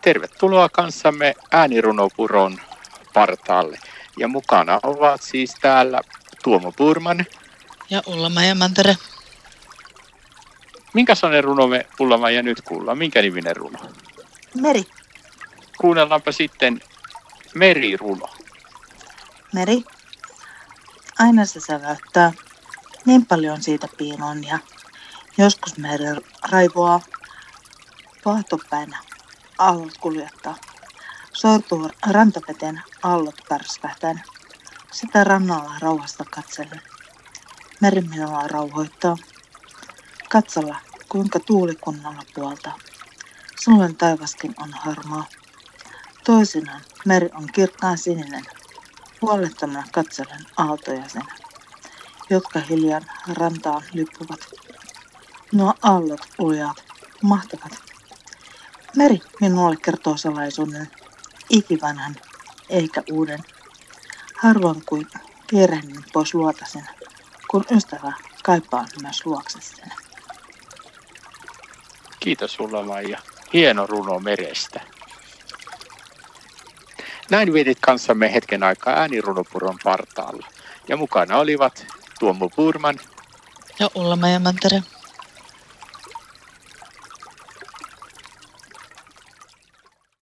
Tervetuloa kanssamme äänirunopuron partaalle. Ja mukana ovat siis täällä Tuomo Purman. Ja ulla ja Mantere. Minkä sanen runo me ulla ja nyt kuullaan? Minkä niminen runo? Meri. Kuunnellaanpa sitten meriruno. Meri. Aina se säväyttää. Niin paljon siitä piinon ja joskus meri raivoaa pahtopäinä aallot kuljettaa. Sortuu rantaveteen aallot pärskähtäen. Sitä rannalla rauhasta katsellen. Meri minua rauhoittaa. Katsella, kuinka tuuli kunnalla puolta. Silloin taivaskin on harmaa. Toisinaan meri on kirkkaan sininen. Huolettomana katselen aaltoja sen, jotka hiljaa rantaan lippuvat. Nuo aallot uljat, mahtavat Meri minulle kertoo salaisuuden, ikivanhan eikä uuden. Harvoin kuin kierrähdin pois luotasen, kun ystävä kaipaa myös luoksessani. Kiitos sulla Maija. Hieno runo merestä. Näin vietit kanssamme hetken aikaa äänirunopuron partaalla. Ja mukana olivat Tuomo Purman ja Ulla Mantere.